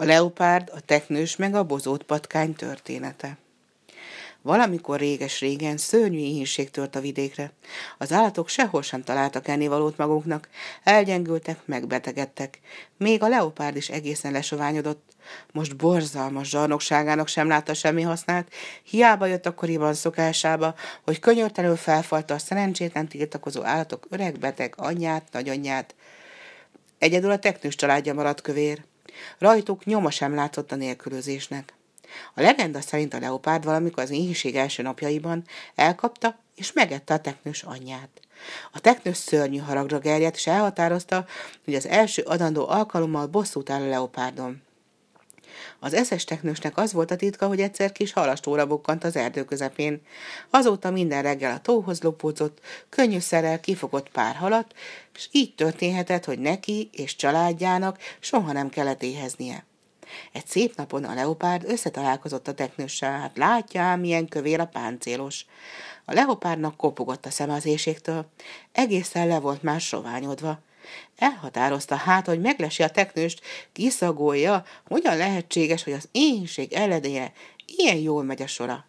A leopárd, a teknős meg a bozót patkány története. Valamikor réges-régen szörnyű éhínség tört a vidékre. Az állatok sehol sem találtak ennivalót maguknak, elgyengültek, megbetegedtek. Még a leopárd is egészen lesoványodott. Most borzalmas zsarnokságának sem látta semmi hasznát, hiába jött akkoriban szokásába, hogy könyörtelenül felfalta a szerencsétlen tiltakozó állatok öreg beteg anyját, nagyanyját. Egyedül a teknős családja maradt kövér. Rajtuk nyoma sem látszott a nélkülözésnek. A legenda szerint a leopárd valamikor az éhínség első napjaiban elkapta és megette a teknős anyját. A teknős szörnyű haragra gerjedt, és elhatározta, hogy az első adandó alkalommal bosszút áll a leopárdon. Az eszes teknősnek az volt a titka, hogy egyszer kis halastóra bukkant az erdő közepén. Azóta minden reggel a tóhoz lopózott, könnyűszerrel kifogott pár halat, és így történhetett, hogy neki és családjának soha nem kellett éheznie. Egy szép napon a leopárd összetalálkozott a teknőssel, hát látja milyen kövér a páncélos. A leopárdnak kopogott a szem az éjségtől, egészen le volt már soványodva. Elhatározta hát, hogy meglesi a teknőst, kiszagolja, hogyan lehetséges, hogy az éhénység elledénye ilyen jól megy a sora.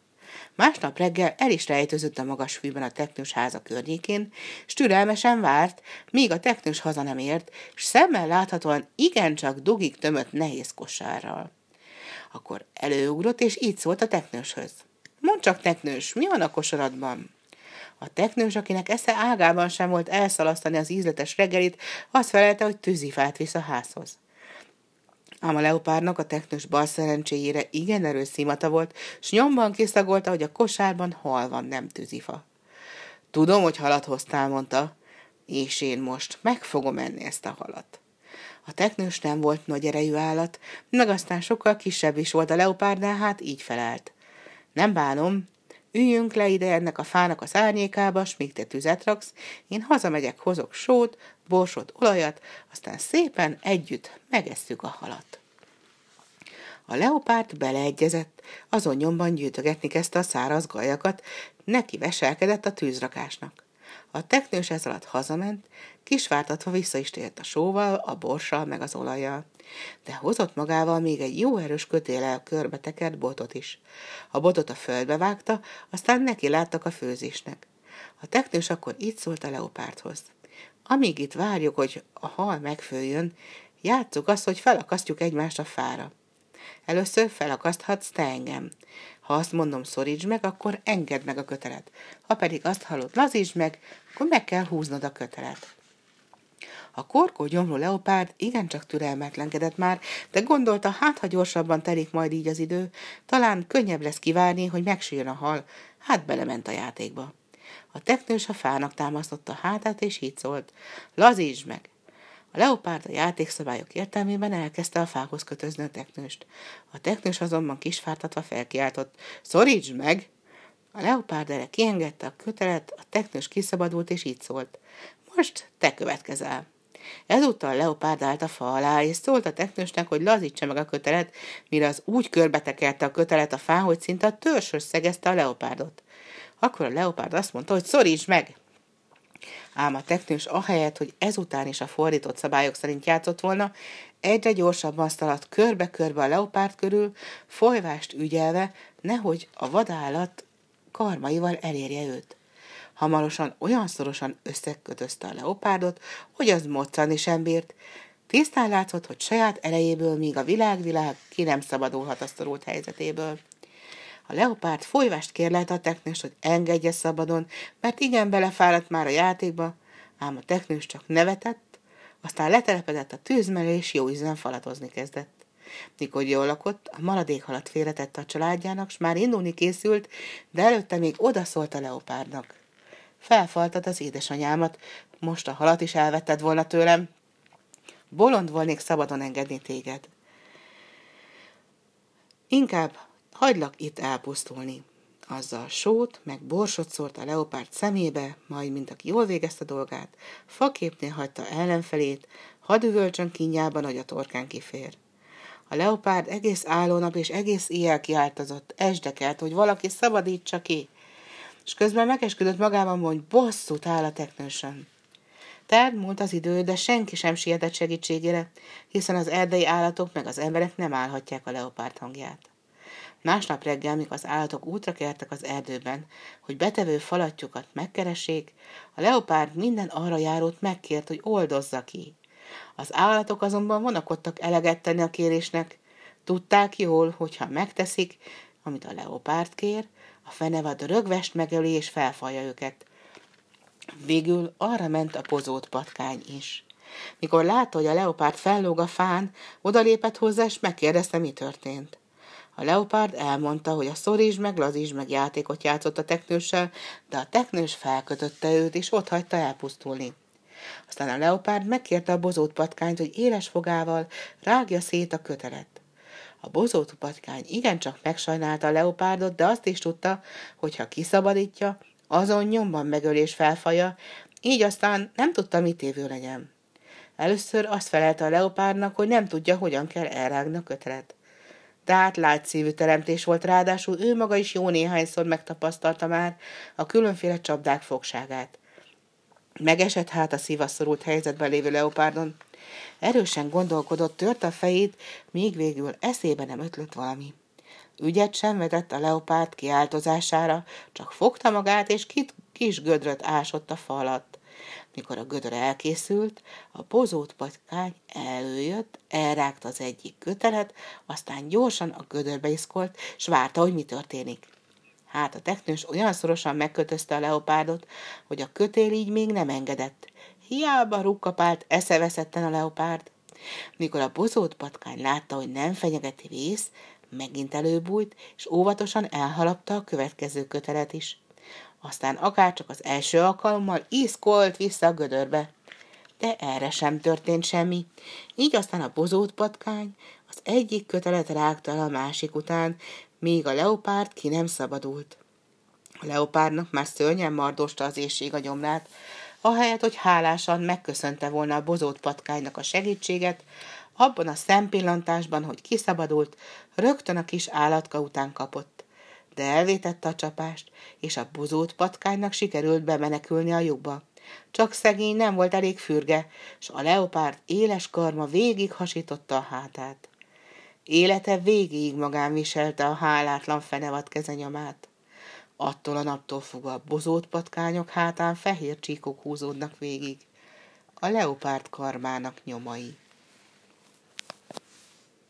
Másnap reggel el is rejtőzött a magas fűben a teknős háza környékén, s türelmesen várt, míg a teknős haza nem ért, s szemmel láthatóan igencsak dugig tömött nehéz kosárral. Akkor előugrott, és így szólt a teknőshöz. Mondd csak, teknős, mi van a kosaradban? A teknős, akinek esze ágában sem volt elszalasztani az ízletes reggelit, azt felelte, hogy tűzifát visz a házhoz. Ám a leopárnak a teknős bal szerencséjére igen erős szimata volt, s nyomban kiszagolta, hogy a kosárban hal van, nem tűzifa. Tudom, hogy halat hoztál, mondta, és én most meg fogom enni ezt a halat. A teknős nem volt nagy erejű állat, meg aztán sokkal kisebb is volt a leopárdnál, hát így felelt. Nem bánom, üljünk le ide ennek a fának az árnyékába, s míg te tüzet raksz, én hazamegyek, hozok sót, borsot, olajat, aztán szépen együtt megesszük a halat. A leopárt beleegyezett, azon nyomban gyűjtögetni kezdte a száraz gajakat, neki veselkedett a tűzrakásnak. A teknős ez alatt hazament, kisvártatva vissza is tért a sóval, a borssal meg az olajjal. De hozott magával még egy jó erős kötélel körbe tekert botot is. A botot a földbe vágta, aztán neki láttak a főzésnek. A teknős akkor így szólt a leopárthoz. Amíg itt várjuk, hogy a hal megfőjön, játsszuk azt, hogy felakasztjuk egymást a fára. Először felakaszthatsz te engem. Ha azt mondom, szorítsd meg, akkor engedd meg a kötelet. Ha pedig azt hallod, lazítsd meg, akkor meg kell húznod a kötelet. A korkó gyomló leopárd igencsak türelmetlenkedett már, de gondolta, hát ha gyorsabban telik majd így az idő, talán könnyebb lesz kivárni, hogy megsírjon a hal, hát belement a játékba. A teknős a fának támasztotta a hátát, és így szólt, lazítsd meg! A leopárd a játékszabályok értelmében elkezdte a fához kötözni a teknőst. A teknős azonban kisfártatva felkiáltott, szorítsd meg! A leopárd erre kiengedte a kötelet, a teknős kiszabadult, és így szólt, most te következel. Ezúttal Leopárd állt a fa alá, és szólt a teknősnek, hogy lazítsa meg a kötelet, mire az úgy körbetekelte a kötelet a fán, hogy szinte a törzshöz szegezte a leopárdot. Akkor a leopárd azt mondta, hogy szoríts meg! Ám a teknős ahelyett, hogy ezután is a fordított szabályok szerint játszott volna, egyre gyorsabban szaladt körbe-körbe a leopárd körül, folyvást ügyelve, nehogy a vadállat karmaival elérje őt. Hamarosan olyan szorosan összekötözte a leopárdot, hogy az moccani sem bírt. Tisztán látszott, hogy saját erejéből, míg a világ-világ ki nem szabadulhat a szorult helyzetéből. A leopárd folyvást kérlelte a teknős, hogy engedje szabadon, mert igen belefáradt már a játékba, ám a teknős csak nevetett, aztán letelepedett a tűz mellé, és jó ízen falatozni kezdett. Mikor jól lakott, a maradék halat félretette a családjának, s már indulni készült, de előtte még odaszólt a leopárdnak. Felfaltad az édesanyámat, most a halat is elvetted volna tőlem. Bolond volnék szabadon engedni téged. Inkább hagylak itt elpusztulni. Azzal sót, meg borsot szórt a leopárd szemébe, majd, mint aki jól végezte dolgát, faképnél hagyta ellenfelét, hadüvölcsön kínjában, hogy a torkán kifér. A leopárd egész állónap és egész éjjel kiáltozott, esdekelt, hogy valaki szabadítsa ki, és közben megesküdött magában, hogy bosszút áll a teknősön. Terd múlt az idő, de senki sem sietett segítségére, hiszen az erdei állatok meg az emberek nem állhatják a leopárd hangját. Másnap reggel, mikor az állatok útra kertek az erdőben, hogy betevő falatjukat megkeressék, a leopárd minden arra járót megkért, hogy oldozza ki. Az állatok azonban vonakodtak eleget tenni a kérésnek. Tudták jól, hogy ha megteszik, amit a leopárd kér, a fenevad rögvest megöli és felfalja őket. Végül arra ment a pozót patkány is. Mikor látta, hogy a leopárd fellóg a fán, odalépett hozzá, és megkérdezte, mi történt. A leopárd elmondta, hogy a szoríts meg lazíts meg játékot játszott a teknőssel, de a teknős felkötötte őt, és ott hagyta elpusztulni. Aztán a leopárd megkérte a bozót patkányt, hogy éles fogával rágja szét a kötelet. A bozót patkány igencsak megsajnálta a leopárdot, de azt is tudta, hogy ha kiszabadítja, azon nyomban megölés felfaja, így aztán nem tudta, mit évő legyen. Először azt felelte a leopárnak, hogy nem tudja, hogyan kell elrágni a kötelet. Tehát látszívű teremtés volt, ráadásul ő maga is jó néhányszor megtapasztalta már a különféle csapdák fogságát. Megesett hát a szívaszorult helyzetben lévő leopárdon. Erősen gondolkodott, tört a fejét, míg végül eszébe nem ötlött valami. Ügyet sem vetett a leopárd kiáltozására, csak fogta magát, és kit kis gödröt ásott a falat. Mikor a gödör elkészült, a pozót patkány előjött, elrágta az egyik kötelet, aztán gyorsan a gödörbe iszkolt, s várta, hogy mi történik. Hát a teknős olyan szorosan megkötözte a leopárdot, hogy a kötél így még nem engedett. Hiába rukkapált eszeveszetten a leopárd. Mikor a bozót patkány látta, hogy nem fenyegeti vész, megint előbújt, és óvatosan elhalapta a következő kötelet is. Aztán akárcsak az első alkalommal iszkolt vissza a gödörbe. De erre sem történt semmi. Így aztán a bozót patkány az egyik kötelet rágta a másik után, míg a leopárd ki nem szabadult. A leopárdnak már szörnyen mardosta az éjség a gyomrát, ahelyett, hogy hálásan megköszönte volna a bozót patkánynak a segítséget, abban a szempillantásban, hogy kiszabadult, rögtön a kis állatka után kapott. De elvétette a csapást, és a bozót patkánynak sikerült bemenekülni a lyukba. Csak szegény nem volt elég fürge, s a leopárd éles karma végig hasította a hátát. Élete végéig magán viselte a hálátlan fenevad kezenyomát. Attól a naptól fogva a bozót patkányok hátán fehér csíkok húzódnak végig. A leopárd karmának nyomai.